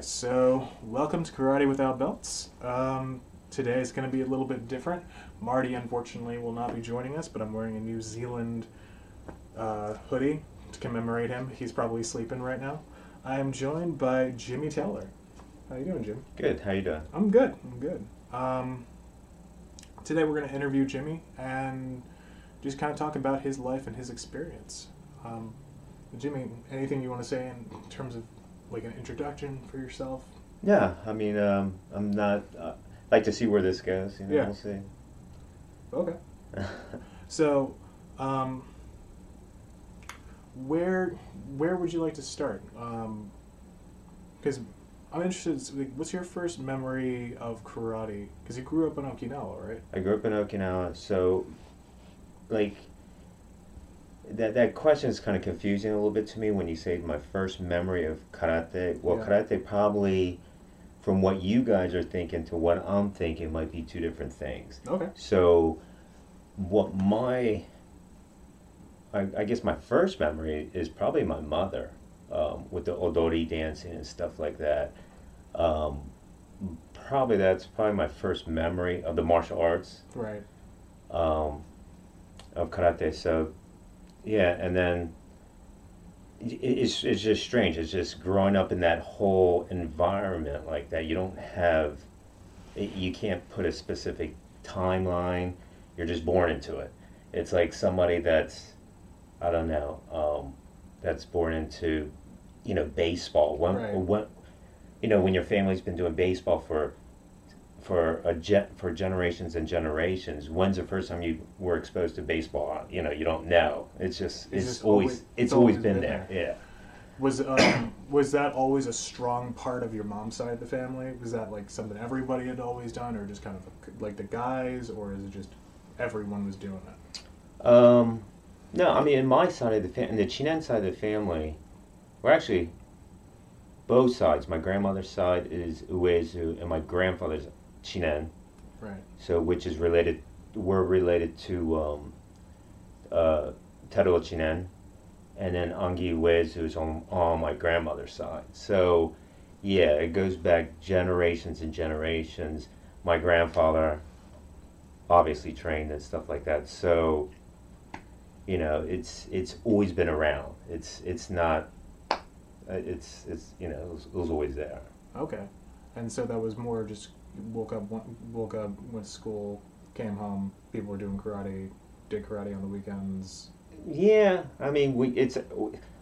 right, so welcome to Karate Without Belts. Um, today is going to be a little bit different. Marty, unfortunately, will not be joining us, but I'm wearing a New Zealand uh, hoodie to commemorate him. He's probably sleeping right now. I am joined by Jimmy Taylor. How you doing, Jim? Good. How you doing? I'm good. I'm good. Um, today we're going to interview Jimmy and just kind of talk about his life and his experience. Um, Jimmy, anything you want to say in terms of like an introduction for yourself? Yeah. I mean, um, I'm not. Uh, like to see where this goes. You know, Yeah. we'll see. Okay. So, um, where where would you like to start? Because I'm interested. Like, what's your first memory of karate? Because you grew up in Okinawa, right? I grew up in Okinawa, so like that that question is kind of confusing a little bit to me when you say my first memory of karate. Well, Yeah. karate probably from what you guys are thinking to what I'm thinking might be two different things. Okay. So, what my, I, I guess my first memory is probably my mother um, with the odori dancing and stuff like that. Um, probably that's probably my first memory of the martial arts Right. um, of karate. So, yeah, and then it's it's just strange. It's just growing up in that whole environment like that. You don't have, you can't put a specific timeline. You're just born into it. It's like somebody that's, I don't know, um, that's born into, you know, baseball. When, Right. when, you know, when your family's been doing baseball for for a jet for generations and generations. When's the first time you were exposed to baseball? You know, you don't know. It's just It's it's, just always, always- it's, always always been, been there. Yeah. Was um, was that always a strong part of your mom's side of the family? Was that like something everybody had always done, or just kind of like the guys, or is it just everyone was doing it? Um, no, I mean, in my side of the family, in the Chinen side of the family, we're actually both sides. My grandmother's side is Uezu, and my grandfather's Chinen. Right. So, which is related, we're related to um, uh, Teruo Chinen, and then Angi Uezu is on, on my grandmother's side. So, yeah, it goes back generations and generations. My grandfather obviously trained and stuff like that. So, you know, it's it's always been around. It's it's not. uh, It's it's you know it was, it was always there. Okay. And so that was more just woke up, went- woke up, went to school, came home. People were doing karate, did karate on the weekends. Yeah, I mean, we it's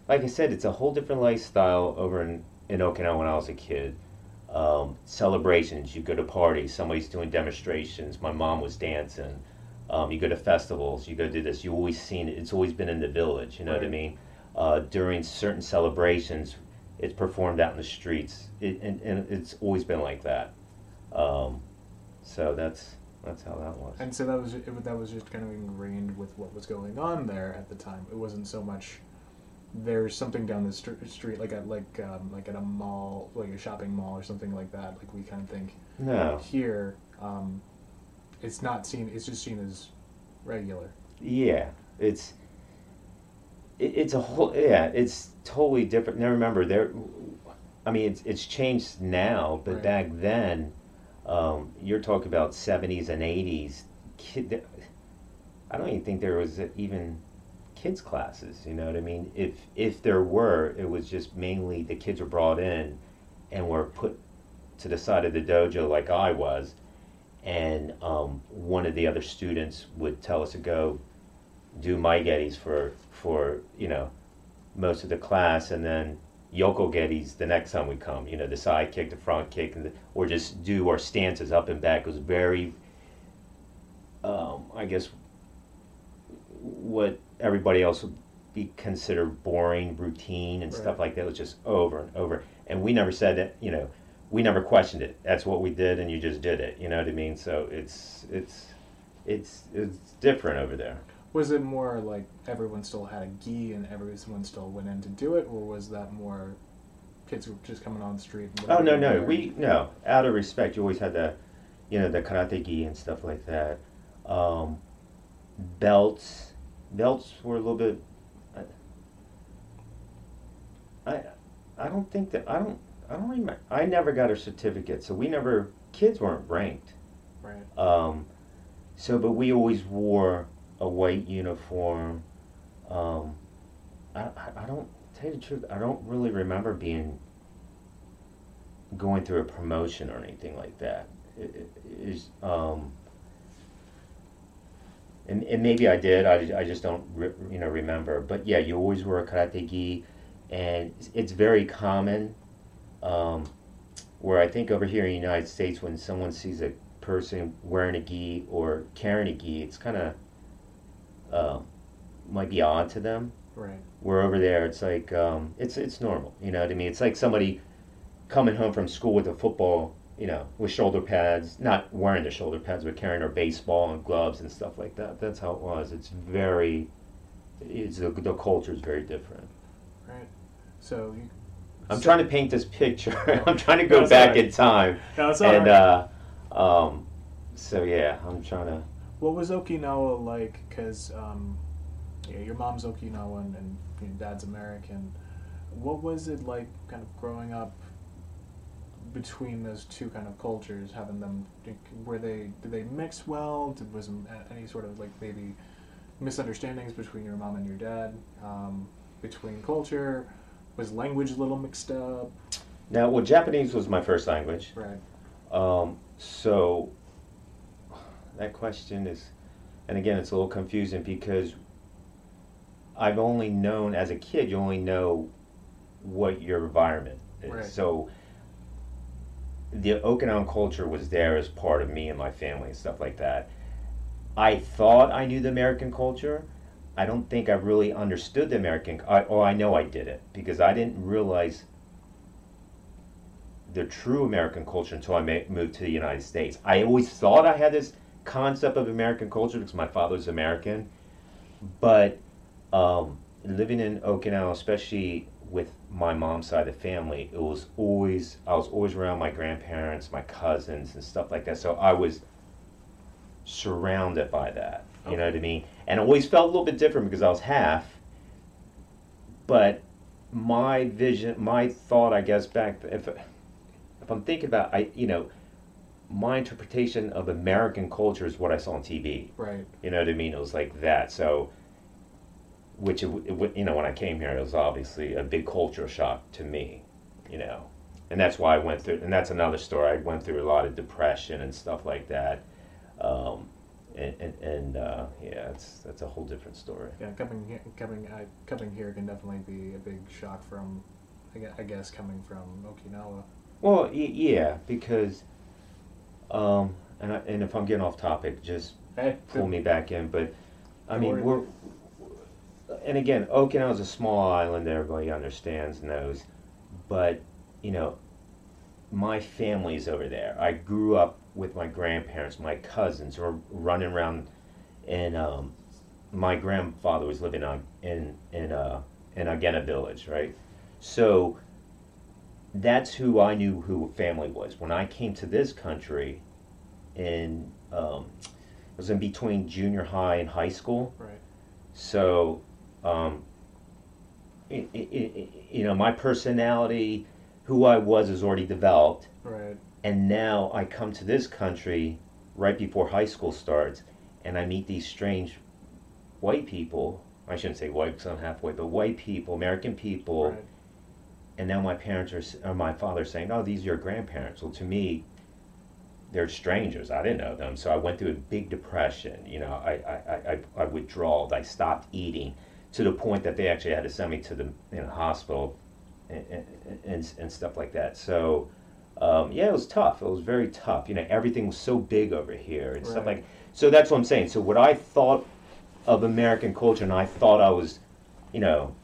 like I said, it's a whole different lifestyle over in in Okinawa when I was a kid. Um, celebrations, you go to parties, somebody's doing demonstrations. My mom was dancing. Um, you go to festivals, you go do this. You always seen it. It's always been in the village. You know what I mean? Uh, during certain celebrations, it's performed out in the streets, it, and, and it's always been like that. Um, so that's that's how that was. And so that was it, that was just kind of ingrained with what was going on there at the time. It wasn't so much there's something down the str- street like at like um, like at a mall, like a shopping mall or something like that. Like we kind of think No. here, um, it's not seen. It's just seen as regular. Yeah, it's it, it's a whole yeah, it's totally different. Now remember there, I mean it's it's changed now, but Right. back then, um, you're talking about seventies and eighties. Kid, I don't even think there was even kids classes. You know what I mean? If if there were, it was just mainly the kids were brought in, and were put to the side of the dojo like I was, and um, one of the other students would tell us to go do my geris for for you know most of the class, and then Yoko geris the next time we come. You know the side kick, the front kick, and the, or just do our stances up and back. It was very, um, I guess, what everybody else would be considered boring, routine, and stuff like that. It was just over and over, and we never said that. You know, we never questioned it. That's what we did, and you just did it. You know what I mean? So it's it's it's it's different over there. Was it more like everyone still had a gi and everyone still went in to do it, or was that more kids were just coming on the street? and Oh no no we no out of respect you always had the, you know the karate gi and stuff like that, um, belts belts were a little bit. I, I I don't think that I don't I don't remember. I never got a certificate, so we never. Kids weren't ranked. Right. Um, so, but we always wore a white uniform. Um, I, I, don't tell you the truth. I don't really remember being going through a promotion or anything like that. It, um, and, and maybe I did. I, I just don't re, you know remember. But yeah, you always wear a karate gi, and it's, it's very common. Um, where I think over here in the United States, when someone sees a person wearing a gi or carrying a gi, it's kind of uh, might be odd to them. Right. We're over there, it's like um, it's it's normal. You know what I mean? It's like somebody coming home from school with a football, you know, with shoulder pads, not wearing the shoulder pads, but carrying their baseball and gloves and stuff like that. That's how it was. It's very, it's the, the culture is very different. Right. So you. I'm so- trying to paint this picture. I'm trying to go That's back right. in time, No, it's all and right. uh, um, so yeah, I'm trying to. What was Okinawa like? Because um, yeah, your mom's Okinawan and your dad's American. What was it like, kind of growing up between those two kind of cultures? Having them, were they did they mix well? Did was there any sort of like maybe misunderstandings between your mom and your dad? Um, between culture, was language a little mixed up? Now, well, Japanese was my first language. Right. Um, so that question is, and again, it's a little confusing because I've only known as a kid, you only know what your environment is. Right. So the Okinawan culture was there as part of me and my family and stuff like that. I thought I knew the American culture. I don't think I really understood the American. I, oh, I know I did it because I didn't realize the true American culture until I moved to the United States. I always thought I had this concept of American culture because my father's American, but um, living in Okinawa, especially with my mom's side of the family, it was always I was always around my grandparents, my cousins, and stuff like that. So I was surrounded by that. You know what I mean? And it always felt a little bit different because I was half. But my vision, my thought, I guess, back if if I'm thinking about, I you know, my interpretation of American culture is what I saw on TV. Right. You know what I mean? It was like that. So, which it, it, you know, when I came here, it was obviously a big culture shock to me. You know, and that's why I went through. And that's another story. I went through a lot of depression and stuff like that. Um, and and, and uh, yeah, it's that's a whole different story. Yeah, coming here, coming I, coming here can definitely be a big shock from, I I guess, coming from Okinawa. Well, y- yeah, because, um, and I, and if I'm getting off topic, just Hey, pull me back in. But I mean, we're and again, Okinawa is a small island. Everybody understands, knows, but you know, my family's over there. I grew up with my grandparents, my cousins were running around, and um, my grandfather was living on in in uh, in Agena village, right? So that's who I knew who family was. When I came to this country, in um, it was in between junior high and high school. Right. So, um, i i i you know, my personality, who I was, is already developed, Right. and now I come to this country right before high school starts, and I meet these strange white people. I shouldn't say white because I'm half white, but white people, American people, Right. And now my parents are, or my father's saying, "Oh, these are your grandparents." Well, to me, they're strangers. I didn't know them, so I went through a big depression. You know, I I, I, I I withdrawed. I stopped eating to the point that they actually had to send me to the you know, hospital and, and, and stuff like that. So. Um, yeah, it was tough. It was very tough. You know, everything was so big over here and stuff Right. like. So that's what I'm saying. So what I thought of American culture, and I thought I was, you know,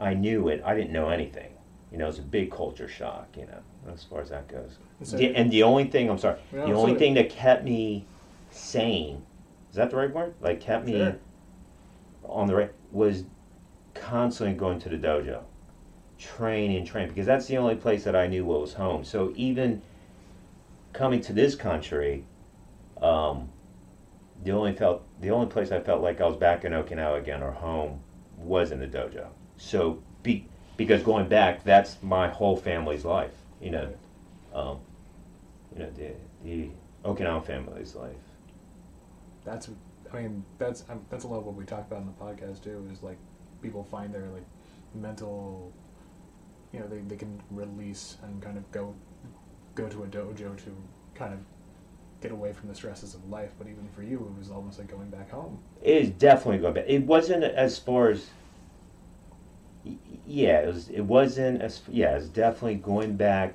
I knew it. I didn't know anything. You know, it's a big culture shock. You know, as far as that goes. So- The, and the only thing I'm sorry, Yeah, the only sorry. thing that kept me sane, is that the right word? Like kept me Sure. on the right was constantly going to the dojo, train and train because that's the only place that I knew what was home. So even coming to this country, um, the only felt the only place I felt like I was back in Okinawa again or home was in the dojo. So be because going back, that's my whole family's life. You know, um, you know the the Okinawa family's life. That's, I mean, that's um, that's a lot of what we talk about in the podcast too. Is like people find their like mental, you know, they, they can release and kind of go go to a dojo to kind of get away from the stresses of life. But even for you, it was almost like going back home. It is definitely going back. It wasn't as far as. Yeah, it was. It wasn't as. Yeah, it's definitely going back.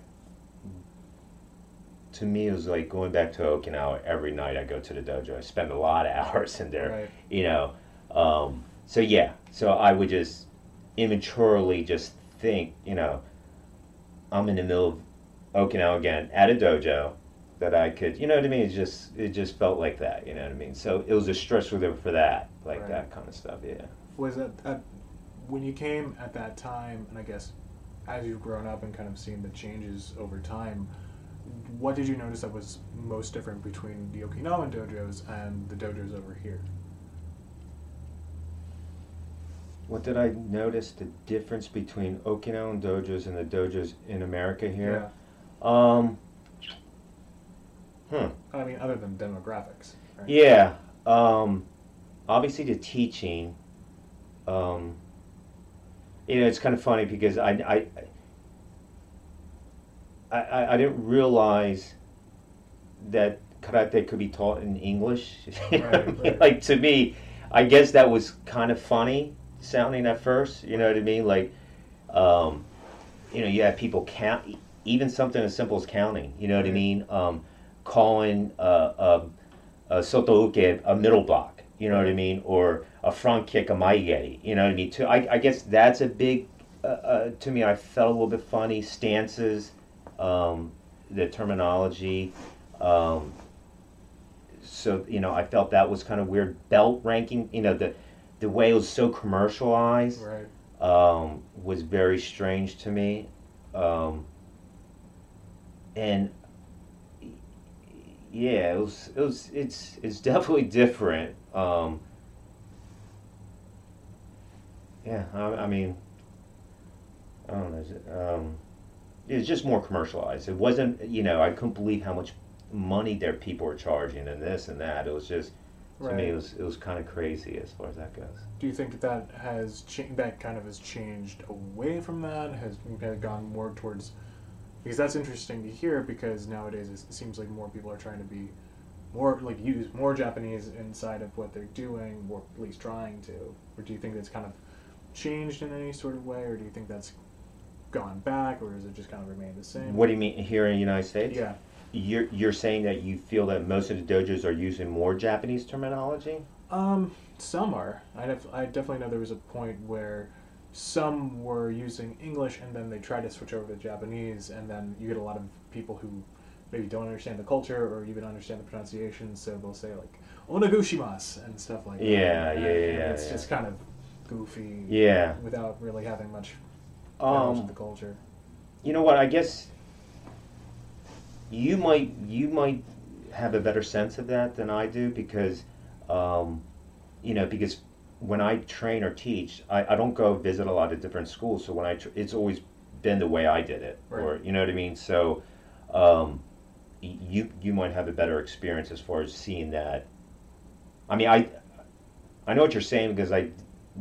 To me, it was like going back to Okinawa every night. I go to the dojo. I spend a lot of hours in there. Right. You know, um, so yeah. So I would just immaturely just think, you know, I'm in the middle of Okinawa again at a dojo that I could, you know what I mean? It just it just felt like that, you know what I mean? So it was a stress reliever for that, like Right. that kind of stuff. Yeah. Was that at, when you came at that time, and I guess as you've grown up and kind of seen the changes over time, what did you notice that was most different between the Okinawan dojos and the dojos over here? What did I notice the difference between Okinawan dojos and the dojos in America here? Um. Hmm. I mean, other than demographics. Right? Yeah. Um, obviously, the teaching. Um, you know, it's kind of funny because I, I, I, I, I didn't realize that karate could be taught in English. You know what I Right, mean? right. Like to me, I guess that was kind of funny sounding at first. You know what I mean? Like, um, you know, you have people count, even something as simple as counting. You know what I mean? Um, calling uh, a, a soto uke a middle block. You know what I mean? Or a front kick a mae geri. You know what I mean? To, I, I guess that's a big. Uh, uh, to me, I felt a little bit funny. Stances, um, the terminology. Um, so you know, I felt that was kind of weird. Belt ranking. You know, the the way it was so commercialized Right. um, was very strange to me. Um, and yeah, it was it was it's it's definitely different. Um, yeah, I, I mean, I don't know. is it, Um, it's just more commercialized. It wasn't, you know, I couldn't believe how much money their people were charging and this and that. It was just to me, it was it was kind of crazy as far as that goes. Do you think that has cha- that kind of has changed away from that? Has kind of gone more towards because that's interesting to hear because nowadays it seems like more people are trying to be more like use more Japanese inside of what they're doing, or at least trying to. Or do you think that's kind of changed in any sort of way, or do you think that's gone back, or does it just kind of remain the same? What do you mean here in the United States? Yeah. You're you're saying that you feel that most of the dojos are using more Japanese terminology? Um, some are. I def- I definitely know there was a point where some were using English and then they tried to switch over to Japanese, and then you get a lot of people who maybe don't understand the culture or even understand the pronunciation, so they'll say like "onagushimas" and stuff like Yeah, that. yeah, yeah, yeah, It's yeah. just kind of goofy. Yeah. Without really having much knowledge of Um, the culture. you know what? I guess you might you might have a better sense of that than I do because, um, you know, because when I train or teach, I, I don't go visit a lot of different schools. So when I tr- it's always been the way I did it, or you know what I mean. So um, you you might have a better experience as far as seeing that. I mean, I I know what you're saying because I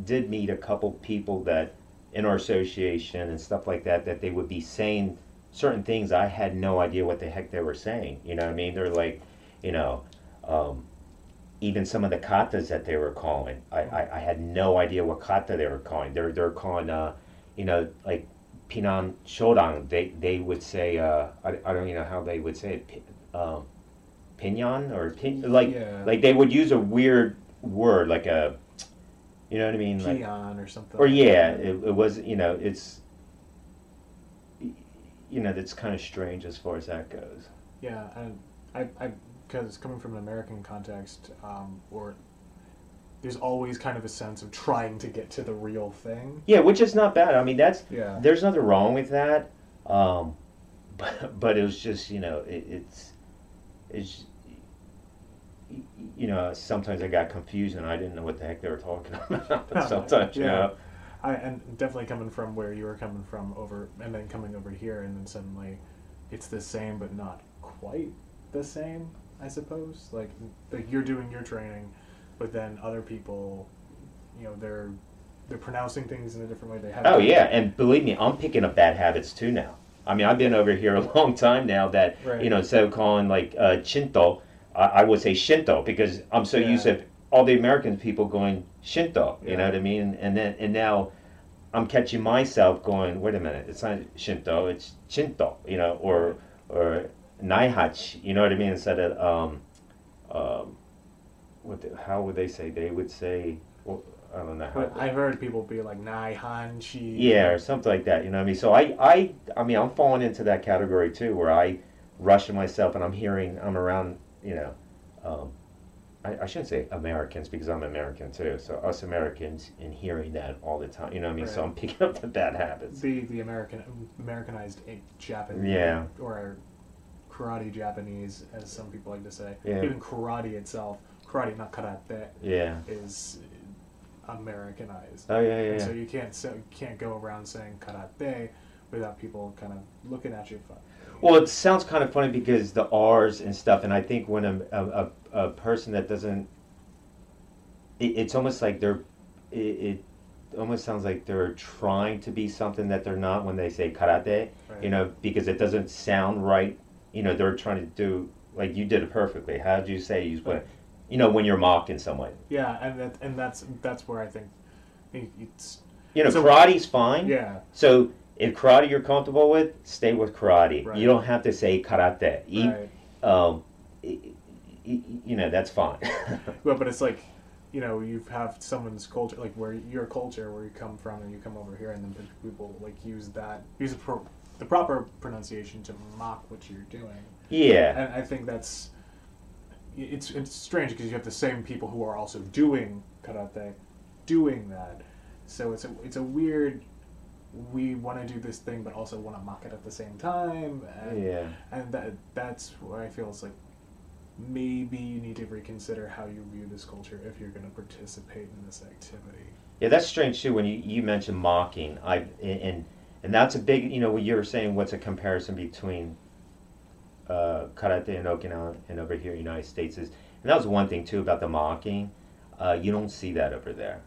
did meet a couple people that in our association and stuff like that that they would be saying certain things I had no idea what the heck they were saying. You know what I mean? They're like, you know, um, even some of the katas that they were calling, I, I, I had no idea what kata they were calling. They're they're calling, uh, you know, like pinan shodan. They they would say, uh, I, I don't even know how they would say it, um, pinyan or pin, like Yeah. like they would use a weird word like a, you know what I mean? Like, or something. or yeah, it, it was you know it's you know that's kind of strange as far as that goes. Yeah, and I, I, because it's coming from an American context, um, or there's always kind of a sense of trying to get to the real thing. Yeah, which is not bad. I mean that's Yeah. there's nothing wrong with that. Um, but but it was just you know it, it's it's you know sometimes I got confused and I didn't know what the heck they were talking about. sometimes you Yeah. know. I and definitely coming from where you were coming from over, and then coming over here, and then suddenly, it's the same but not quite the same. I suppose like like you're doing your training, but then other people, you know, they're they're pronouncing things in a different way. They have Oh yeah, and believe me, I'm picking up bad habits too now. I mean, I've been over here a long time now. That Right. you know, instead of calling like uh, Shinto, I, I would say Shinto because I'm so Yeah. used to all the American people going Shinto. You know what I mean? And then and now I'm catching myself going, wait a minute, it's not Shinto, it's Shinto. You know, or or Naihachi. You know what I mean? Instead of um, um, what? The, how would they say? They would say, well, I don't know how. I've heard people be like Nai Han Chi. Yeah, or something like that. You know what I mean? So I, I, I mean, I'm falling into that category too, where I rush myself and I'm hearing, I'm around, you know, um, I, I shouldn't say Americans because I'm American too. So us Americans and hearing that all the time, you know what I mean? So I'm picking up the bad habits. the the American Americanized Japanese. Yeah. Or karate Japanese, as some people like to say. Yeah. Even karate itself, karate not karate, Yeah. is Americanized. Oh yeah, yeah. Yeah. so you can't so you can't go around saying karate without people kind of looking at you. funny. Well, it sounds kind of funny because the R's and stuff, and I think when a a, a, a person that doesn't, it, it's almost like they're, it, it almost sounds like they're trying to be something that they're not when they say karate. Right. You know, because it doesn't sound right. You know, they're trying to do like you did it perfectly. How did you say you went? You know, when you're mocking someone. Yeah, and that and that's that's where I think it's You know, So- karate's fine. yeah So if karate you're comfortable with, stay with karate. Right. You don't have to say karate. Right. um, you know that's fine. Well, but it's like, you know, you have someone's culture, like where your culture, where you come from, and you come over here, and then people like use that, use the, pro- the proper pronunciation to mock what you're doing. yeah, And I think that's, it's it's strange because you have the same people who are also doing karate, doing that. So it's a it's a weird. We want to do this thing, but also want to mock it at the same time. And, yeah, and that that's where I feel it's like maybe you need to reconsider how you view this culture if you're going to participate in this activity. yeah. That's strange too. When you, you mentioned mocking, I and and that's a big. You know, when you were saying what's a comparison between uh, karate in Okinawa and over here, in the United States is, and that was one thing too about the mocking. Uh, you don't see that over there.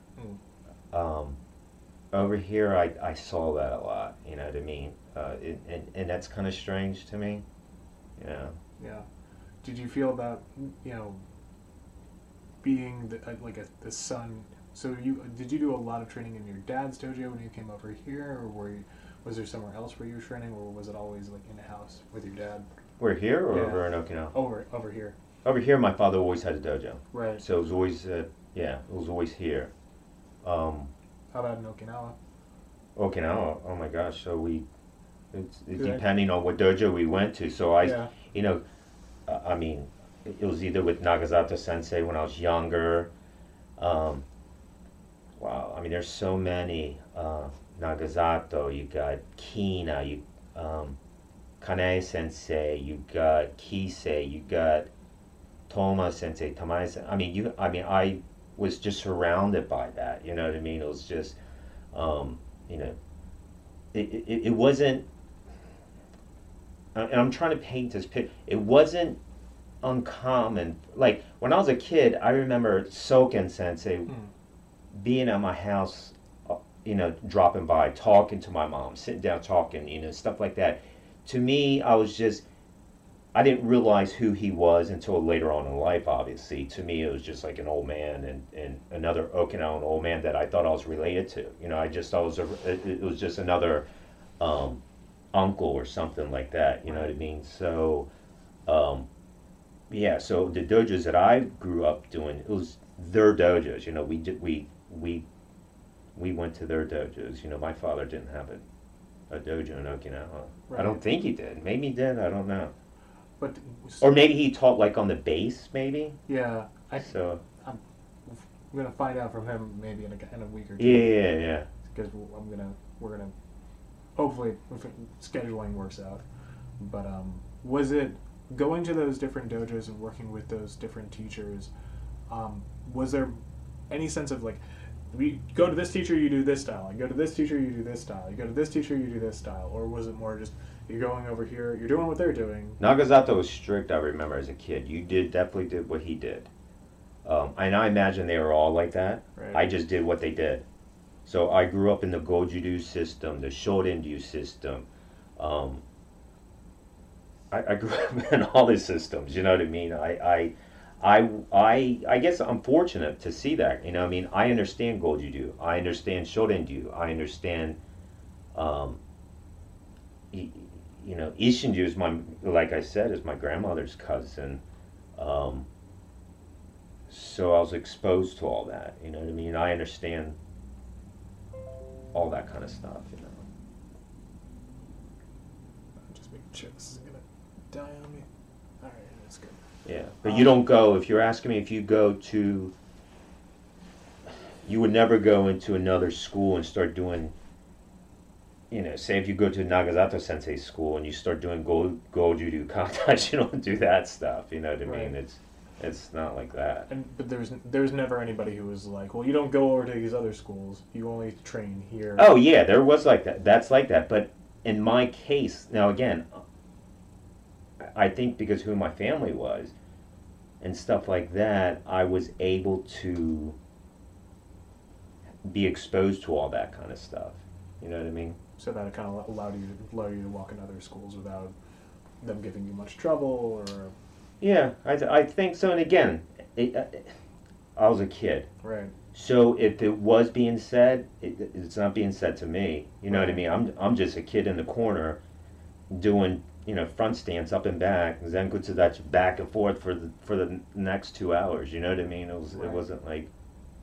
Um, over here, I, I saw that a lot. You know what I mean? Uh, it, and and that's kind of strange to me. Yeah. Yeah. Did you feel about you know being the, uh, like a the son? So you did you do a lot of training in your dad's dojo when you came over here, or were you, was there somewhere else where you were training, or was it always like in the house with your dad We're here or Yeah. over in Okinawa? over over here? Over here, my father always had a dojo, Right. so it was always, uh, yeah, it was always here. Um, How about in Okinawa? Okinawa, oh my gosh, so we, it's, it's depending on what dojo we went to. So I, yeah. you know, uh, I mean, it was either with Nakazato Sensei when I was younger. Um, wow, I mean, there's so many. Uh, Nakazato, you got Kina, you um, Kanae Sensei, you got Kisei, you got Toma Sensei, Tamae Sensei. I mean, you. I mean, I was just surrounded by that. You know what I mean? It was just, um, you know, it, it, it wasn't. And I'm trying to paint this picture. It wasn't uncommon. Like when I was a kid, I remember Soken Sensei Hmm. Being at my house, uh, you know, dropping by, talking to my mom, sitting down talking, you know, stuff like that. To me, I was just, I didn't realize who he was until later on in life, obviously. To me, it was just like an old man and, and another Okinawan old man that I thought I was related to. You know, I just thought it was, a, it, was just another um, uncle or something like that. You know what I mean? So, um, yeah, so the dojos that I grew up doing, it was their dojos. You know, we did we we we went to their dojos. You know, my father didn't have a, a dojo in Okinawa. I don't think he did. Maybe he did. I don't know. But Or maybe he taught like on the base. Maybe. yeah, I, So I'm gonna find out from him maybe in a, in a week or two. yeah, yeah, yeah. because I'm gonna we're gonna hopefully if scheduling works out. But um, was it going to those different dojos and working with those different teachers? Um, was there any sense of like we go to this teacher, you do this style. You go to this teacher, you do this style. You go to this teacher, you do this style. Or was it more just you're going over here, you're doing what they're doing? Nakazato was strict. I remember as a kid. You did definitely did what he did, um, and I imagine they were all like that. Right. I just did what they did. So I grew up in the Goju-ryu system, the Shorin-ryu system. Um, I, I grew up in all the systems. You know what I mean? I, I, I, I, I guess I'm fortunate to see that. You know, I mean, I understand Goju-ryu. I understand Shorin-ryu. I understand, um, y- you know, Isshin-ryu is my, like I said, is my grandmother's cousin. Um, so I was exposed to all that. You know what I mean? I understand all that kind of stuff. You know. Just making sure this isn't gonna die on me. All right, that's good. Yeah, but you don't go. If you're asking me if you go to, you would never go into another school and start doing. You know, say if you go to Nakazato Sensei's school and you start doing go Goju-ryu katas, you don't do that stuff. You know what I mean? It's it's not like that. And but there's there's never anybody who was like, well, you don't go over to these other schools. You only train here. Oh yeah, there was like that. That's like that. But in my case, now again, I think because who my family was and stuff like that, I was able to be exposed to all that kind of stuff. You know what I mean? So that it kind of allowed you to allow you to walk in other schools without them giving you much trouble or Yeah, I, th- I think so. And again, it, uh, I was a kid. right. So if it was being said, it, it's not being said to me. You know what I mean? I'm I'm just a kid in the corner, doing you know front stance up and back, zenkutsu dachi back and forth for the for the next two hours. You know what I mean? It was Right. it wasn't like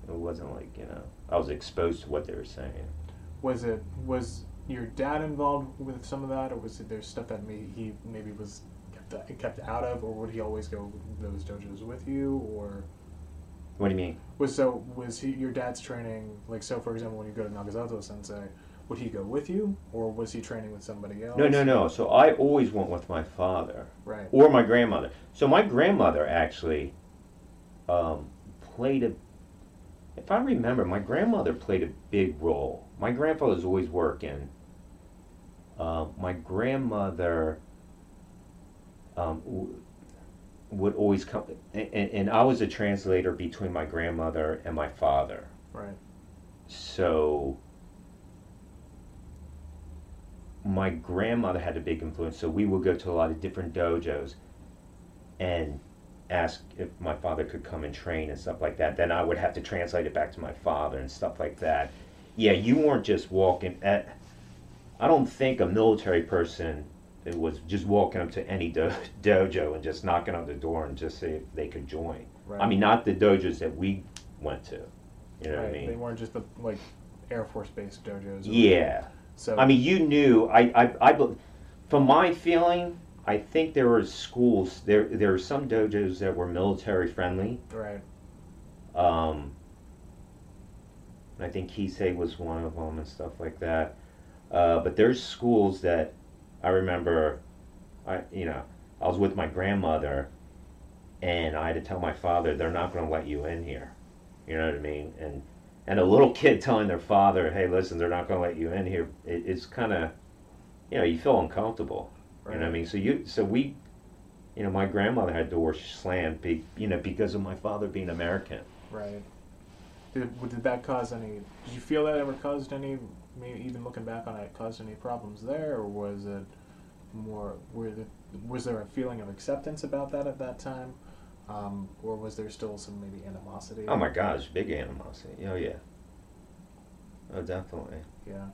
it wasn't like you know I was exposed to what they were saying. Was it was your dad involved with some of that, or was it there stuff that may, he maybe was kept kept out of, or would he always go those dojos with you, or What do you mean? was so was he your dad's training like so for example when you go to Nakazato Sensei, would he go with you, or was he training with somebody else? No, no, no. So I always went with my father. Right. or my grandmother. So my grandmother actually um, played a. If I remember, my grandmother played a big role. My grandfather was always working. Uh, my grandmother um, w- would always come, and, and I was a translator between my grandmother and my father. Right. So my grandmother had a big influence. So we would go to a lot of different dojos and ask if my father could come and train and stuff like that. Then I would have to translate it back to my father and stuff like that. Yeah, you weren't just walking at. I don't think a military person it was just walking up to any do- dojo and just knocking on the door and just see if they could join. Right. I mean, not the dojos that we went to. You know right. what I mean? They weren't just the like Air Force based dojos. Yeah. So I mean, you knew. I, I, I, from my feeling, I think there were schools. There, there were some dojos that were military friendly. right. Um, I think Kisei was one of them and stuff like that. Uh, but there's schools that I remember. I, you know, I was with my grandmother, and I had to tell my father they're not going to let you in here. You know what I mean? And and a little kid telling their father, "Hey, listen, they're not going to let you in here." It, it's kind of, you know, you feel uncomfortable. You know what I mean? So you, so we, you know, my grandmother had doors slammed, be, you know, because of my father being American. Right. Did, did that cause any? Did you feel that ever caused any? Maybe even looking back on it, caused any problems there, or was it more? Were the, was there a feeling of acceptance about that at that time, um, or was there still some maybe animosity? Oh my gosh, big animosity. Oh yeah. Oh, definitely. Yeah,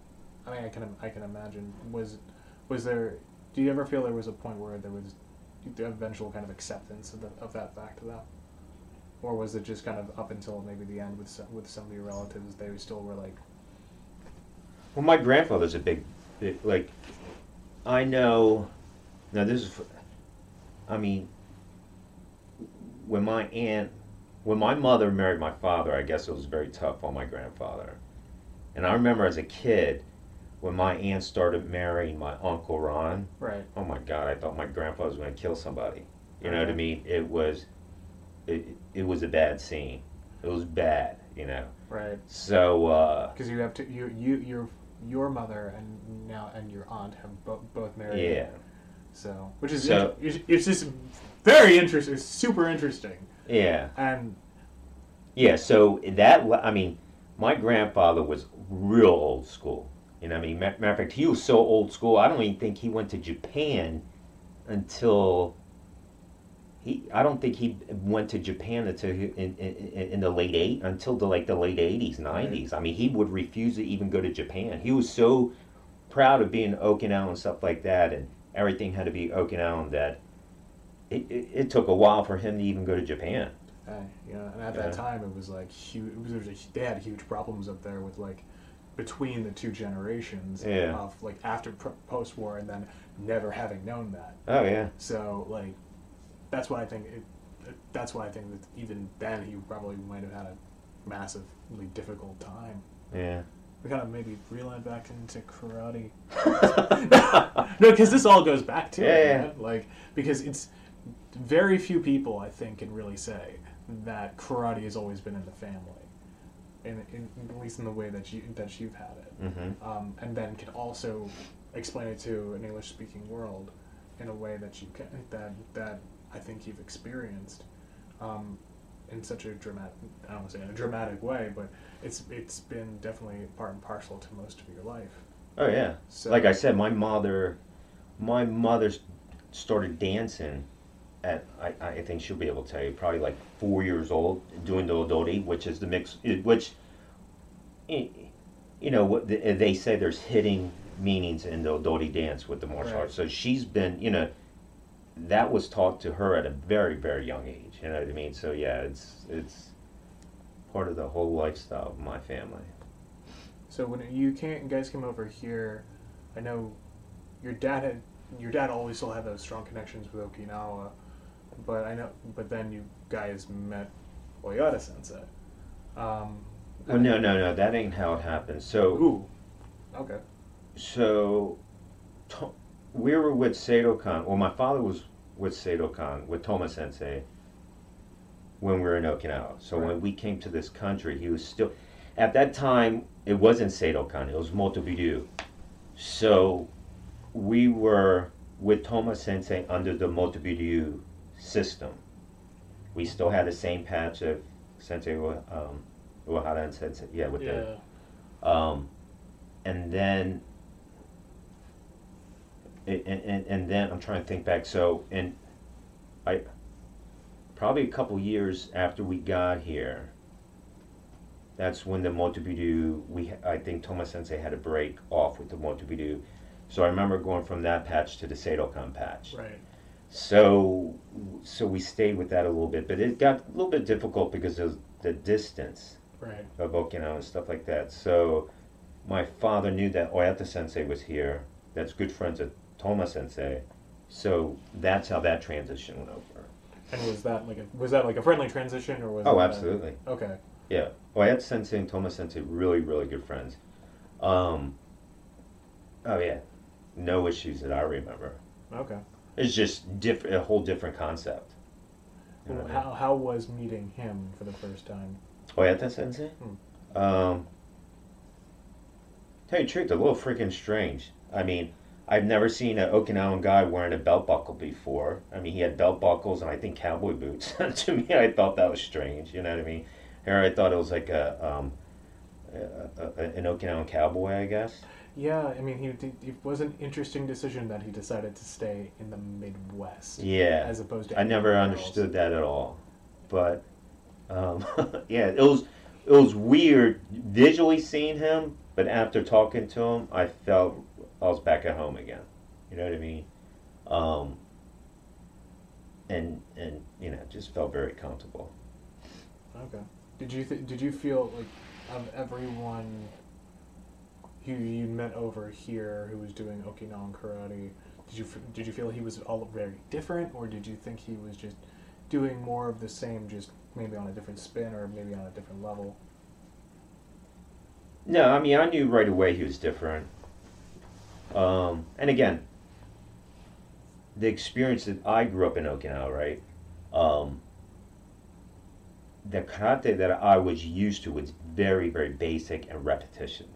I mean, I can I can imagine. Was was there? Do you ever feel there was a point where there was the eventual kind of acceptance of, the, of that fact of that, or was it just kind of up until maybe the end with some, with some of your relatives? They still were like, Well, my grandfather's a big, big like, I know. Now this is, I mean, when my aunt, when my mother married my father, I guess it was very tough on my grandfather. And I remember as a kid, when my aunt started marrying my uncle Ron. right, Oh my God! I thought my grandfather was going to kill somebody. You know what I mean? It was, it, it was a bad scene. It was bad, you know. Right. So uh, Because you have to you you your your mother and now and your aunt have bo- both married. yeah, So which is So- it's, it's just very interesting, super interesting, yeah, and yeah. So that I mean, my grandfather was real old school. You know, I mean, matter of fact, he was so old school. I don't even think he went to Japan until he. I don't think he went to Japan until he, in, in in the late eight until the like the late eighties, nineties. I mean, he would refuse to even go to Japan. He was so proud of being Okinawan and stuff like that, and everything had to be Okinawan that. It, it, it took a while for him to even go to Japan. uh, you know, and at Yeah. that time it was like huge. It was, there was a, they had huge problems up there with like between the two generations Yeah. of like after post war and then never having known that. Oh yeah, So like that's why I think it. That's why I think that even then he probably might have had a massively difficult time. yeah. We gotta maybe reel back into karate. no, because this all goes back to Yeah, it, yeah. man. Like because it's very few people I think can really say that karate has always been in the family, in, in at least in the way that you that you've had it, Mm-hmm. um, and then can also explain it to an English speaking world in a way that you can that that I think you've experienced. Um, in such a dramatic, I don't want to say in a dramatic way, but it's it's been definitely part and parcel to most of your life. Oh yeah. So, like I said, my mother, my mother started dancing at I, I think she'll be able to tell you probably like four years old doing the odori, which is the mix, which, you know, what they say there's hidden meanings in the odori dance with the martial Right. arts. So she's been, you know, that was taught to her at a very very young age. You know what I mean? So yeah, it's it's part of the whole lifestyle of my family. So when you came, guys came over here, I know your dad had your dad always still had those strong connections with Okinawa, but I know, but then you guys met Oyata Sensei. Um, Well, no, no, no, that ain't how it happened. So. Ooh, okay. So, to, we were with Seidokan. Well, my father was with Sato with Toma Sensei, when we were in Okinawa. So Right. when we came to this country, he was still. At that time, it wasn't Sato it was Motobu-ryu. So, we were with Toma Sensei under the Motobu-ryu system. We still had the same patch of Sensei um, Uehara and Sensei. Yeah, with the um, and then and, and, and then I'm trying to think back. So, and I probably a couple years after we got here, that's when the Motobu-ryu, we I think Toma Sensei had a break off with the Motobu-ryu. So I remember going from that patch to the Seidokan patch. Right. So, so we stayed with that a little bit, but it got a little bit difficult because of the distance Right. of Okinawa and stuff like that. So my father knew that Oyata Sensei was here. That's good friends with Toma Sensei. So that's how that transition went over. And was that like a was that like a friendly transition or was? Oh, it a- absolutely. okay. Yeah. Oyata Sensei and Toma Sensei really, really good friends. Um, oh yeah, no issues that I remember. Okay. It's just different, a whole different concept. You know what I mean? How how was meeting him for the first time? Oh Oyata Sensei? Um, tell you the truth, a little freaking strange. I mean, I've never seen an Okinawan guy wearing a belt buckle before. I mean, he had belt buckles and I think cowboy boots. to me, I thought that was strange. You know what I mean? Here, I thought it was like a, um, a, a, an Okinawan cowboy, I guess. Yeah, I mean, he did- it was an interesting decision that he decided to stay in the Midwest Yeah. as opposed to. I never else. understood that at all. But um, yeah, it was it was weird visually seeing him, but after talking to him, I felt I was back at home again. You know what I mean? Um, and and you know, just felt very comfortable. Okay. Did you th- did you feel like of everyone who you met over here who was doing Okinawan karate, did you did you feel he was all very different, or did you think he was just doing more of the same, just maybe on a different spin or maybe on a different level? No, I mean I knew right away he was different. Um, and again, the experience that I grew up in Okinawa, right? Um, the karate that I was used to was very, very basic and repetition.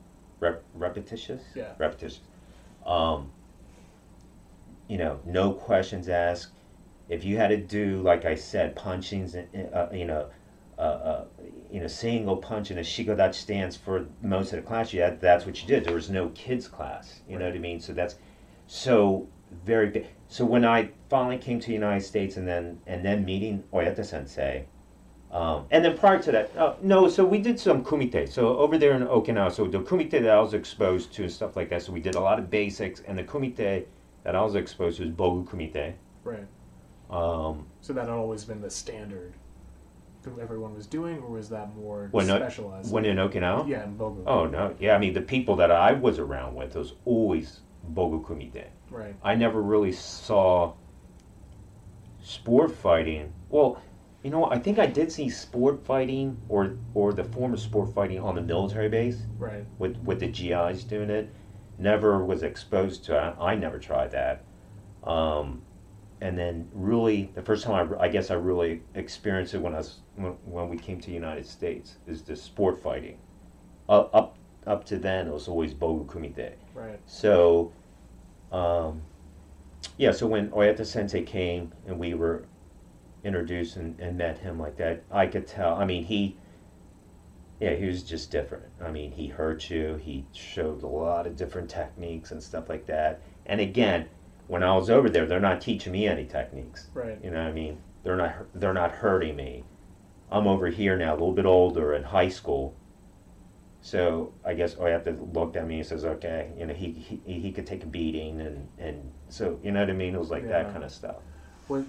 Rep- repetitious? Yeah. Repetitious. Um, you know, no questions asked. If you had to do, like I said, punchings, and, uh, you know, uh, uh, you know, single punch in a shiko dachi stance for most of the class, you had, that's what you did. There was no kids class. You know what I mean? So that's so very big. So when I finally came to the United States and then and then meeting Oyata Sensei, um, and then prior to that, uh, no, so we did some kumite. So over there in Okinawa, so the kumite that I was exposed to and stuff like that. So we did a lot of basics, and the kumite that I was exposed to was bogu kumite. Right. Um, So that had always been the standard that everyone was doing, or was that more When no- specialized? when in Okinawa, yeah, in Bogu. oh no, yeah, I mean the people that I was around with was always bogu kumite. Right. I never really saw sport fighting. Well, you know, I think I did see sport fighting or or the form of sport fighting on the military base Right. with with the GIs doing it. Never was exposed to it. I never tried that. Um, and then really, the first time I, I guess I really experienced it when I was when, when we came to the United States is the sport fighting. Uh, up up to then, it was always bogu kumite. Right. So, um, yeah, so when Oyata Sensei came and we were introduced and, and met him like that, I could tell. I mean, he, yeah, he was just different. I mean, he hurt you. He showed a lot of different techniques and stuff like that. And again, when I was over there, they're not teaching me any techniques. Right. You know what I mean? They're not they're not hurting me. I'm over here now, a little bit older in high school. So I guess oh, I have to look at me and says, "Okay, you know, he he, he could take a beating, and and so you know what I mean. It was like Yeah. that kind of stuff. What,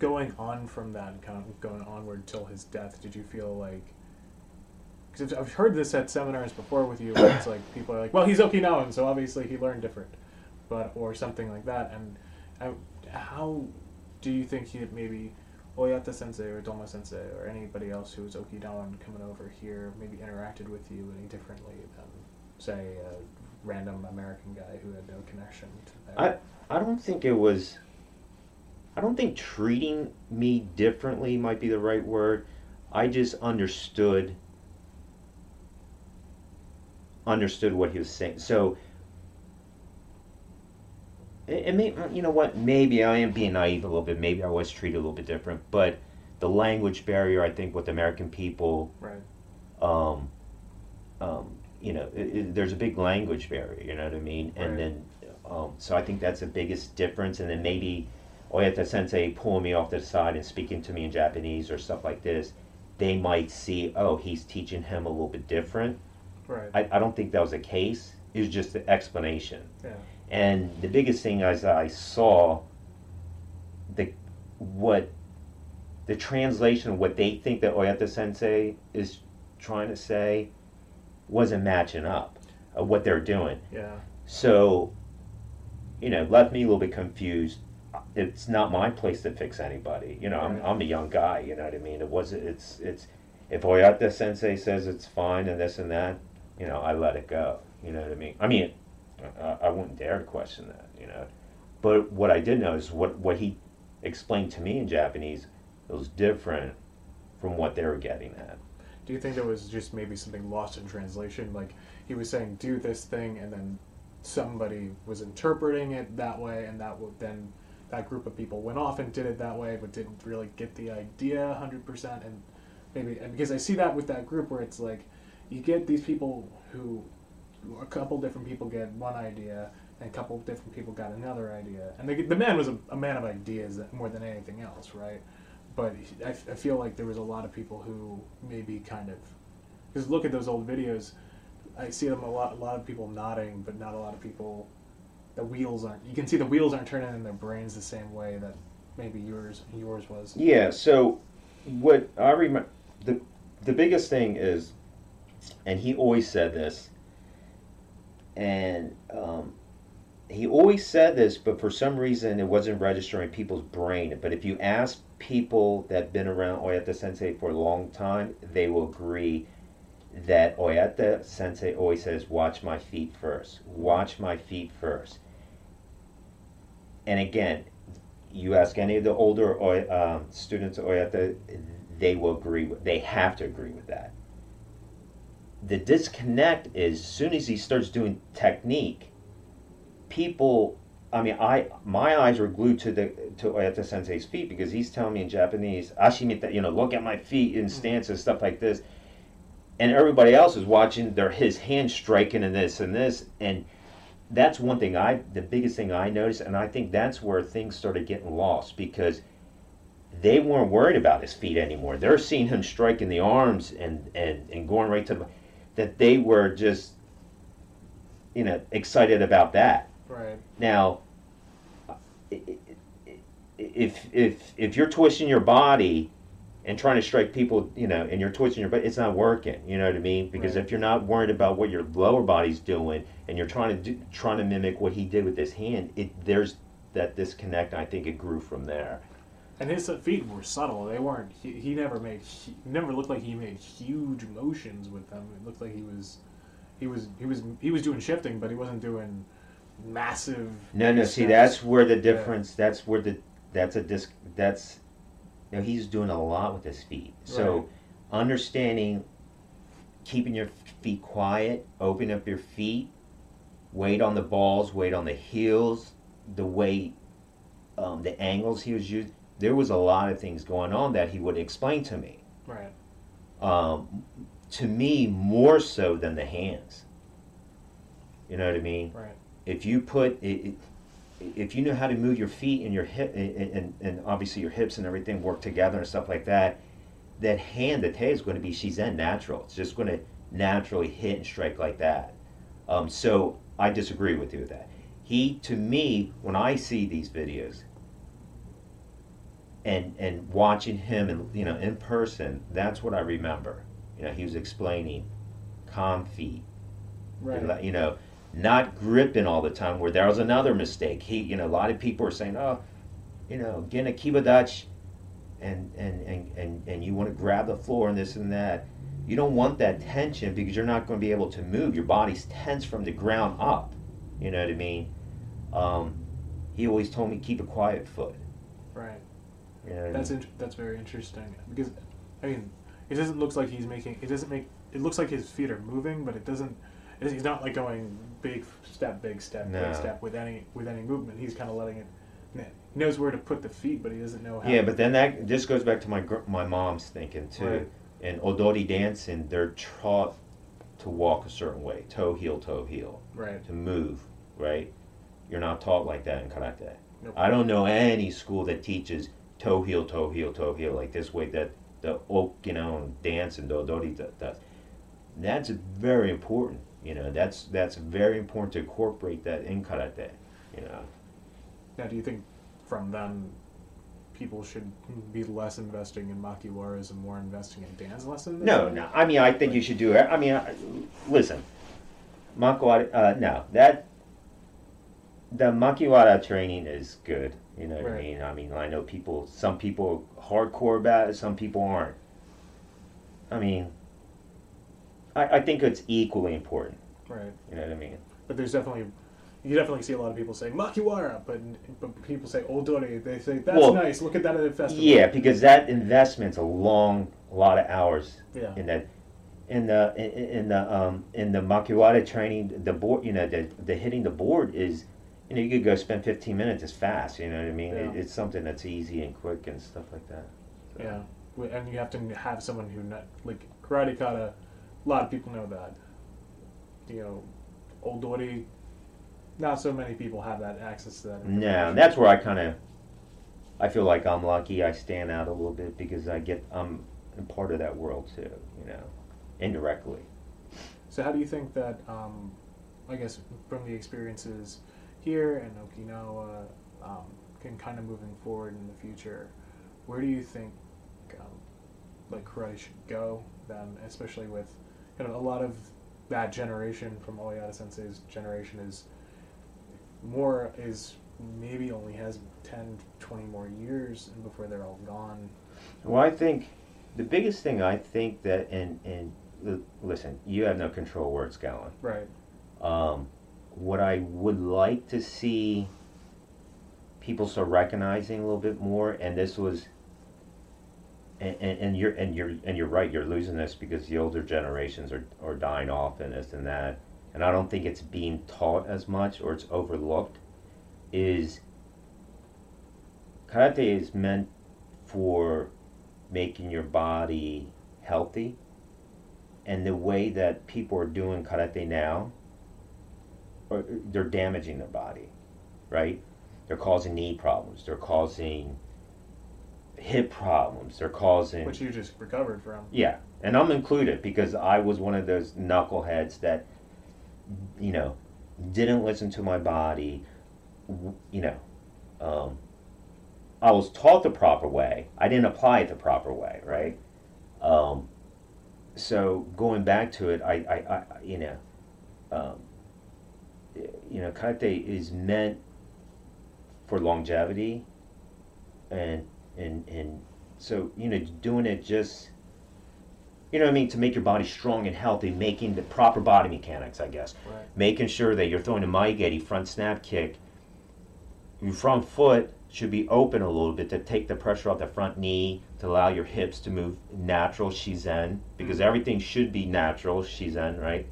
going on from that, and kind of going onward till his death, did you feel like? Because I've heard this at seminars before with you, where it's like people are like, "Well, he's Okinawan, so obviously he learned different," but or something like that. And I, how do you think he maybe Oyata Sensei or Doma Sensei or anybody else who was Okinawan coming over here maybe interacted with you any differently than say a random American guy who had no connection to that? I don't think it was. I don't think treating me differently might be the right word. I just understood understood what he was saying. So it, it may, you know what? Maybe I am being naive a little bit. Maybe I was treated a little bit different, but the language barrier, I think, with American people, right. um, um, you know, it, it, there's a big language barrier. You know what I mean? And then, um, so I think that's the biggest difference. And then maybe Oyata Sensei pulling me off to the side and speaking to me in Japanese or stuff like this, they might see, oh, he's teaching him a little bit different. Right. I, I don't think that was the case. It was just the explanation. yeah. And the biggest thing is I saw the what the translation of what they think that Oyata Sensei is trying to say wasn't matching up of what they're doing. Yeah. So, you know, left me a little bit confused. It's not my place to fix anybody. You know, I'm, I'm a young guy. You know what I mean? It wasn't. It's it's if Oyata Sensei says it's fine and this and that, you know, I let it go. You know what I mean? I mean, I, I wouldn't dare to question that. You know, but what I did know is what what he explained to me in Japanese was different from what they were getting at. Do you think there was just maybe something lost in translation? Like he was saying, do this thing, and then somebody was interpreting it that way, and that would then that group of people went off and did it that way, but didn't really get the idea hundred percent. And maybe and because I see that with that group where it's like you get these people who a couple different people get one idea. And a couple different people got another idea, and the, the man was a, a man of ideas more than anything else, right? but I, I feel like there was a lot of people who maybe kind of because look at those old videos i see them a lot a lot of people nodding but not a lot of people the wheels aren't you can see the wheels aren't turning in their brains the same way that maybe yours yours was Yeah. So what I remember the the biggest thing is, and he always said this, and um, he always said this, but for some reason it wasn't registering in people's brain. But if you ask people that've been around Oyata Sensei for a long time, they will agree that Oyata Sensei always says, "Watch my feet first. Watch my feet first. And again, you ask any of the older Oy- um, students at Oyata, they will agree with. They have to agree with that. The disconnect is as soon as he starts doing technique, people. I mean, I my eyes were glued to the to Oyata Sensei's feet because he's telling me in Japanese, "Ashimita," you know, look at my feet in stances, stuff like this, and everybody else is watching their his hand striking and this and this, and that's one thing I the biggest thing I noticed, and I think that's where things started getting lost because they weren't worried about his feet anymore. They're seeing him striking the arms and and and going right to the that they were just you know excited about that. Right. Now, if if if you're twisting your body and trying to strike people, you know, and you're twisting your butt, it's not working. You know what I mean? Because Right. if you're not worried about what your lower body's doing and you're trying to do, trying to mimic what he did with his hand, it there's that disconnect. I think it grew from there. And his feet were subtle. They weren't. He, he never made. He never looked like he made huge motions with them. It looked like he was, he was, he was, he was doing shifting, but he wasn't doing massive. No, no. big See, that's where the difference. That's where the that's a disc. That's you know, he's doing a lot with his feet. So Right. understanding, keeping your feet quiet, open up your feet, weight on the balls, weight on the heels, the weight, um, the angles he was using. There was a lot of things going on that he would explain to me. right. Um, to me, more so than the hands. You know what I mean? Right. if you put it, if you know how to move your feet and your hip and, and, and obviously your hips and everything work together and stuff like that that hand the tay is going to be shizen natural. It's just going to naturally hit and strike like that. Um, so i disagree with you with that. He to me when i see these videos and and watching him and you know in person that's what i remember. You know he was explaining calm feet Right. you know, not gripping all the time. Where there was another mistake. He, you know, a lot of people are saying, "Oh, you know, getting a kiba dachi, and and and and and you want to grab the floor and this and that." You don't want that tension because you're not going to be able to move. Your body's tense from the ground up. You know what I mean? Um, he always told me keep a quiet foot. Right. You know what I That's mean? int- that's very interesting because, I mean, it doesn't look like he's making. It doesn't make. It looks like his feet are moving, but it doesn't. He's not like going big step, big step, No. big step with any with any movement. He's kind of letting it. He knows where to put the feet, but he doesn't know how. Yeah, but then that this goes back to my gr- my mom's thinking too. Right. In odori dancing, they're taught to walk a certain way, toe heel, toe heel, right. to move, right? You're not taught like that in karate. Nope. I don't know any school that teaches toe heel, toe heel, toe heel like this way that the Okinawan dance and the odori do- does. That's very important. You know, that's that's very important to incorporate that in karate. You know. Now, do you think from then people should be less investing in makiwaras and more investing in dance lessons? No, no. I mean, I think you should do it. I mean, I, listen, Makiwara. Uh, no, that the Makiwara training is good. You know what I mean? I mean, I know people. Some people are hardcore about it. Some people aren't. I mean, I, I think it's equally important. Right. You know what I mean? But there's definitely, you definitely see a lot of people say makiwara, but but people say odori. They say that's Well, nice. Look at that at a festival. Yeah, because that investment's a long, a lot of hours Yeah. in that in the in, in the um in the makiwara training the board you know the the hitting the board is you know you could go spend 15 minutes it's fast you know what i mean it, it's something that's easy and quick and stuff like that So- Yeah. And you have to have someone who not like karate kata. A lot of people know that. You know, odori. Not so many people have that access to that. Yeah, that's where i kind of i feel like i'm lucky i stand out a little bit because i get i'm a part of that world too you know indirectly So how do you think that, um, I guess, from the experiences here and Okinawa, um, can kind of moving forward in the future, where do you think, um, like karate should go then, especially with kind of a lot of that generation from Oyata Sensei's generation is more is maybe only has 10, 20 more years and before they're all gone. Well, I think the biggest thing I think that, and and listen, you have no control where it's going. Right. Um, what I would like to see people start recognizing a little bit more, and this was and, and, you're and you're and you're right. You're losing this because the older generations are, are dying off and this and that. And I don't think it's being taught as much or it's overlooked. Is karate is meant for making your body healthy, and the way that people are doing karate now, or they're damaging their body, right? They're causing knee problems. They're causing hip problems. They're causing Which you just recovered from. yeah, and I'm included because I was one of those knuckleheads that, you know, didn't listen to my body. You know, um, I was taught the proper way. I didn't apply it the proper way, right? Um, so going back to it, I, I, I you know, um, you know, karate is meant for longevity, and and and so you know, doing it just you know what I mean, to make your body strong and healthy, making the proper body mechanics, I guess. Right. Making sure that you're throwing a mae geri front snap kick. Your front foot should be open a little bit to take the pressure off the front knee, to allow your hips to move natural shizen, because Mhm. everything should be natural shizen, right?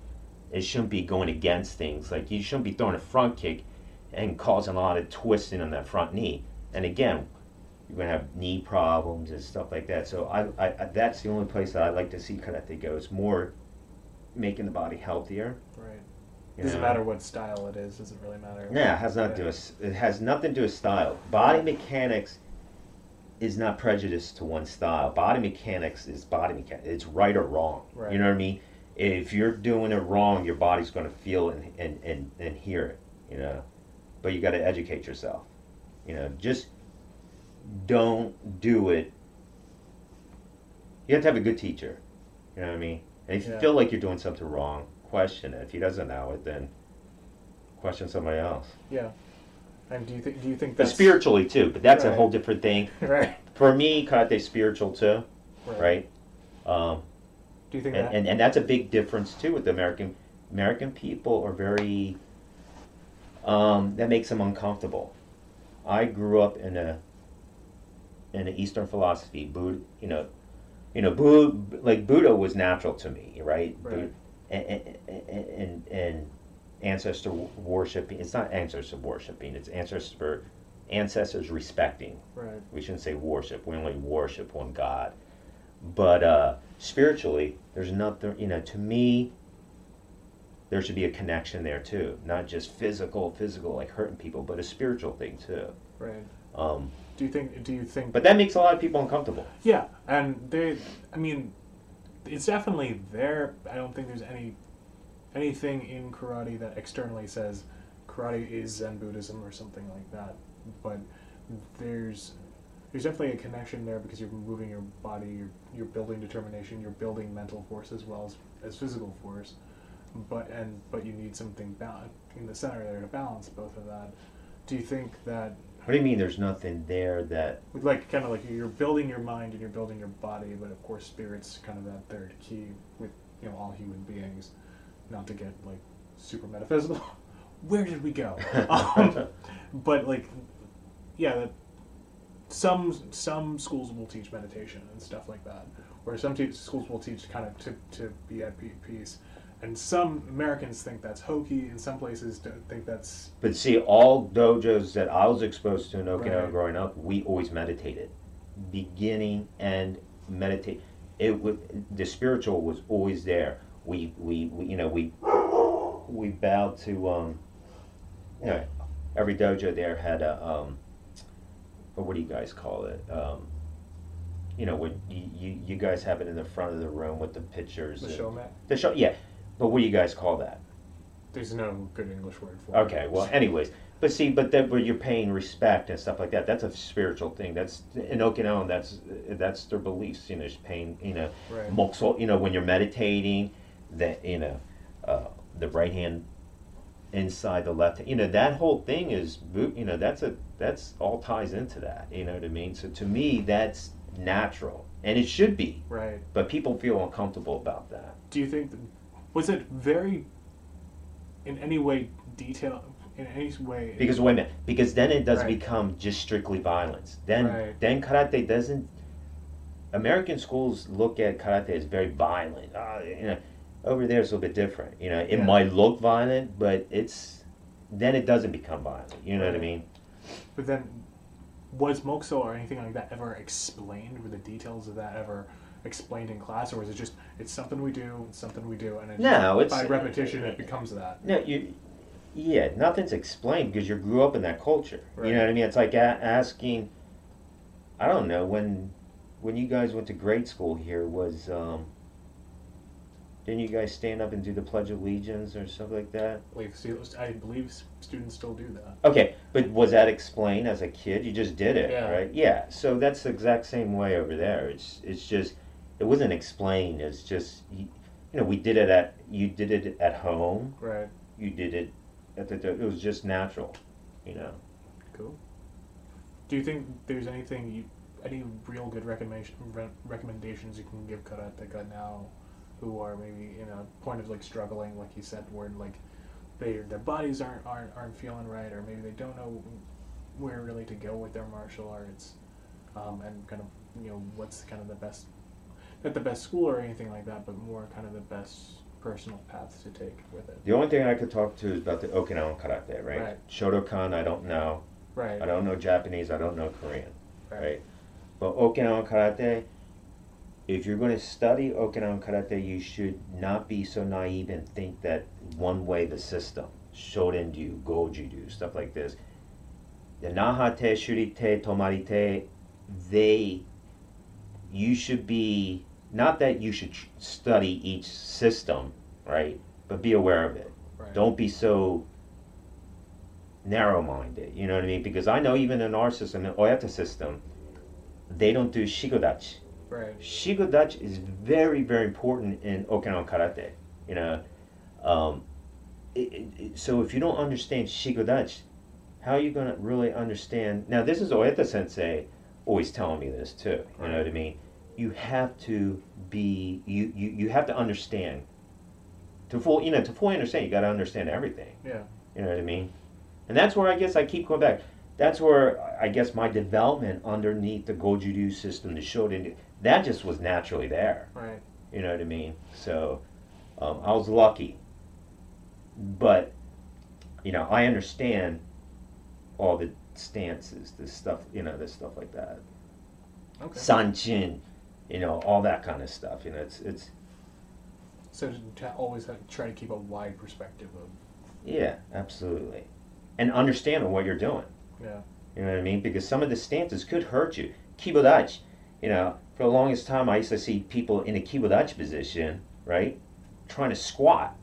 It shouldn't be going against things. Like you shouldn't be throwing a front kick and causing a lot of twisting on that front knee. And again, you're gonna have knee problems and stuff like that. So I, I, I that's the only place that I like to see karate go. It's more making the body healthier. Right. you Doesn't know? matter what style it is. Doesn't really matter. Yeah, it has nothing to do with it has nothing to do with style. Body mechanics is not prejudiced to one style. Body mechanics is body mechanics. It's right or wrong. Right. You know what I mean? If you're doing it wrong, your body's going to feel and, and, and, and hear it. You know, but you got to educate yourself. You know, just don't do it. You have to have a good teacher. You know what I mean? And if you feel like you're doing something wrong, question it. If he doesn't know it, then question somebody else. Yeah. And do you think? Do you think But spiritually too, but that's a whole different thing. right? For me, karate's spiritual too, right? Um, Do you think and, that? and and that's a big difference too with the American American people are very um, that makes them uncomfortable. I grew up in a in an Eastern philosophy, Buddha, you know, you know, Buddha, like Buddha was natural to me, right? Right. Buddha- and, and, and, and ancestor worshiping. It's not ancestor worshiping. It's ancestor ancestors respecting. right. We shouldn't say worship. We only worship one God. But uh, spiritually, there's nothing. You know, to me, there should be a connection there too. Not just physical, physical like hurting people, but a spiritual thing too. Right. Um, Do you think? Do you think? but that makes a lot of people uncomfortable. Yeah, and they. I mean, it's definitely there. I don't think there's any anything in karate that externally says karate is Zen Buddhism or something like that. But there's there's definitely a connection there because you're moving your body, you're you're building determination, you're building mental force as well as, as physical force. But and but you need something ba- in the center there to balance both of that. Do you think that What do you mean? There's nothing there that with like kind of like you're building your mind and you're building your body, but of course spirit's kind of that third key with you know all human beings. Not to get like super metaphysical. Where did we go? um, but like, yeah, that some some schools will teach meditation and stuff like that, where some te- schools will teach kind of to, to be at peace, and some Americans think that's hokey, and some places don't think that's But see, all dojos that I was exposed to in Okinawa Right. growing up, we always meditated, beginning and meditate. It was the spiritual was always there. We we, we you know we we bowed to um, you know, every dojo there had a um, or what do you guys call it? Um, you know, when you, you, you guys have it in the front of the room with the pictures. the shomen. The show, yeah. But what do you guys call that? There's no good English word for it. Okay, well, anyways, but see, but that where you're paying respect and stuff like that, that's a spiritual thing. That's in Okinawan. That's that's their beliefs. You know, just paying. You know, Right. mokuso. You know, when you're meditating, that you know, uh, the right hand inside the left. You know, that whole thing is. You know, that's a that's all ties into that. You know what I mean? So to me, that's natural, and it should be. Right. But people feel uncomfortable about that. Do you think was it very in any way detailed in any way Because wait a minute, because then it does Right. become just strictly violence. Then Right. then karate doesn't American schools look at karate as very violent. Uh, you know, over there it's a little bit different. You know, it Yeah. might look violent, but it's then it doesn't become violent. You know what I mean? But then, was mokuso or anything like that ever explained? Were the details of that ever explained in class, or is it just it's something we do, it's something we do, and it No, it's- by repetition it becomes that? No, you. Yeah, nothing's explained because you grew up in that culture. Right. You know what I mean? It's like a- asking. I don't know when, when you guys went to grade school here was. Um, didn't you guys stand up and do the Pledge of Allegiance or something like that? I believe, stu- I believe students still do that. Okay, but was that explained as a kid? You just did it, Yeah. right? Yeah. So that's the exact same way over there. It's it's just it wasn't explained. It's just you, you know we did it at you did it at home. Right. You did it at the it was just natural, you know. Cool. Do you think there's anything you, any real good recommendation re- recommendations you can give karateka now, who are maybe in a point of like struggling, like you said, where like they their bodies aren't aren't aren't feeling right, or maybe they don't know where really to go with their martial arts, um, and kind of you know what's kind of the best, not the best school or anything like that, but more kind of the best personal paths to take with it. The only thing I could talk to is about the Okinawan karate, right? Right. Shotokan, I don't know. Right. I don't know Japanese. I don't know Korean. Right. right? But Okinawan karate, if you're going to study Okinawan karate, you should not be so naive and think that one way the system, Shorin-ryu, Goju-ryu, stuff like this, the Nahate, Shurite, Tomarite, they, you should be, not that you should study each system, right? But be aware of it. Right. Don't be so narrow minded, you know what I mean? Because I know even in our system, the Oyata system, they don't do shiko dachi. Right. Shiko dachi is very, very important in Okinawan karate, you know. Um, it, it, it- so if you don't understand shiko dachi, how are you going to really understand? Now, this is Oyata sensei always telling me this too, you know what I mean? You have to be, you, you, you have to understand. To full, you know, to fully understand, you got to understand everything. Yeah. You know what I mean? And that's where I guess I keep going back. That's where I guess my development underneath the Goju-ryu system, the Shoden, that just was naturally there. Right. You know what I mean? So um, I was lucky. But, you know, I understand all the stances, the stuff, you know, the stuff like that. Okay. Sanchin, you know, all that kind of stuff. You know, it's, it's So to always have, try to keep a wide perspective of yeah, absolutely. And understand what you're doing. yeah You know what I mean? Because some of the stances could hurt you. Kibadachi, you know, for the longest time I used to see people in a kibadachi position, right, trying to squat,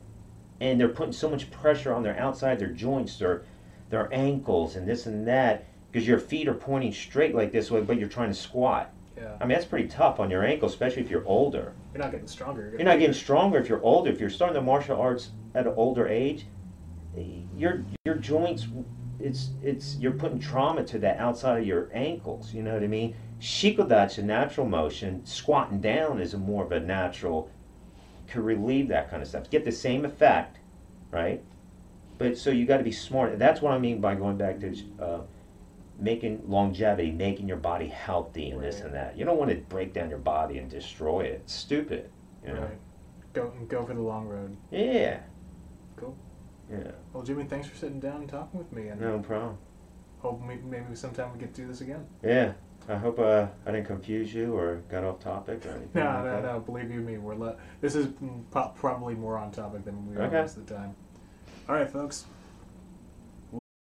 and they're putting so much pressure on their outside, their joints, their their ankles, and this and that, because your feet are pointing straight like this way, but you're trying to squat. Yeah. I mean, that's pretty tough on your ankle, especially if you're older. You're not getting stronger. You're not getting stronger if you're older. If you're starting the martial arts at an older age, your your joints, it's it's you're putting trauma to the outside of your ankles. You know what I mean? Shikodachi, a natural motion. Squatting down is a more of a natural, could relieve that kind of stuff. Get the same effect, right? But so you got to be smart. That's what I mean by going back to uh, making longevity, making your body healthy, and this and that. You don't want to break down your body and destroy it. It's stupid. You know? Right. Go go for the long road. Yeah. Cool. Yeah. Well, Jimmy, thanks for sitting down and talking with me, and No problem. hope maybe, maybe sometime we get to do this again. Yeah. I hope uh, I didn't confuse you or got off topic or anything. No, like no, that. no. Believe you me, we're le- this is pro- probably more on topic than we are Okay. most of the time. All right, folks.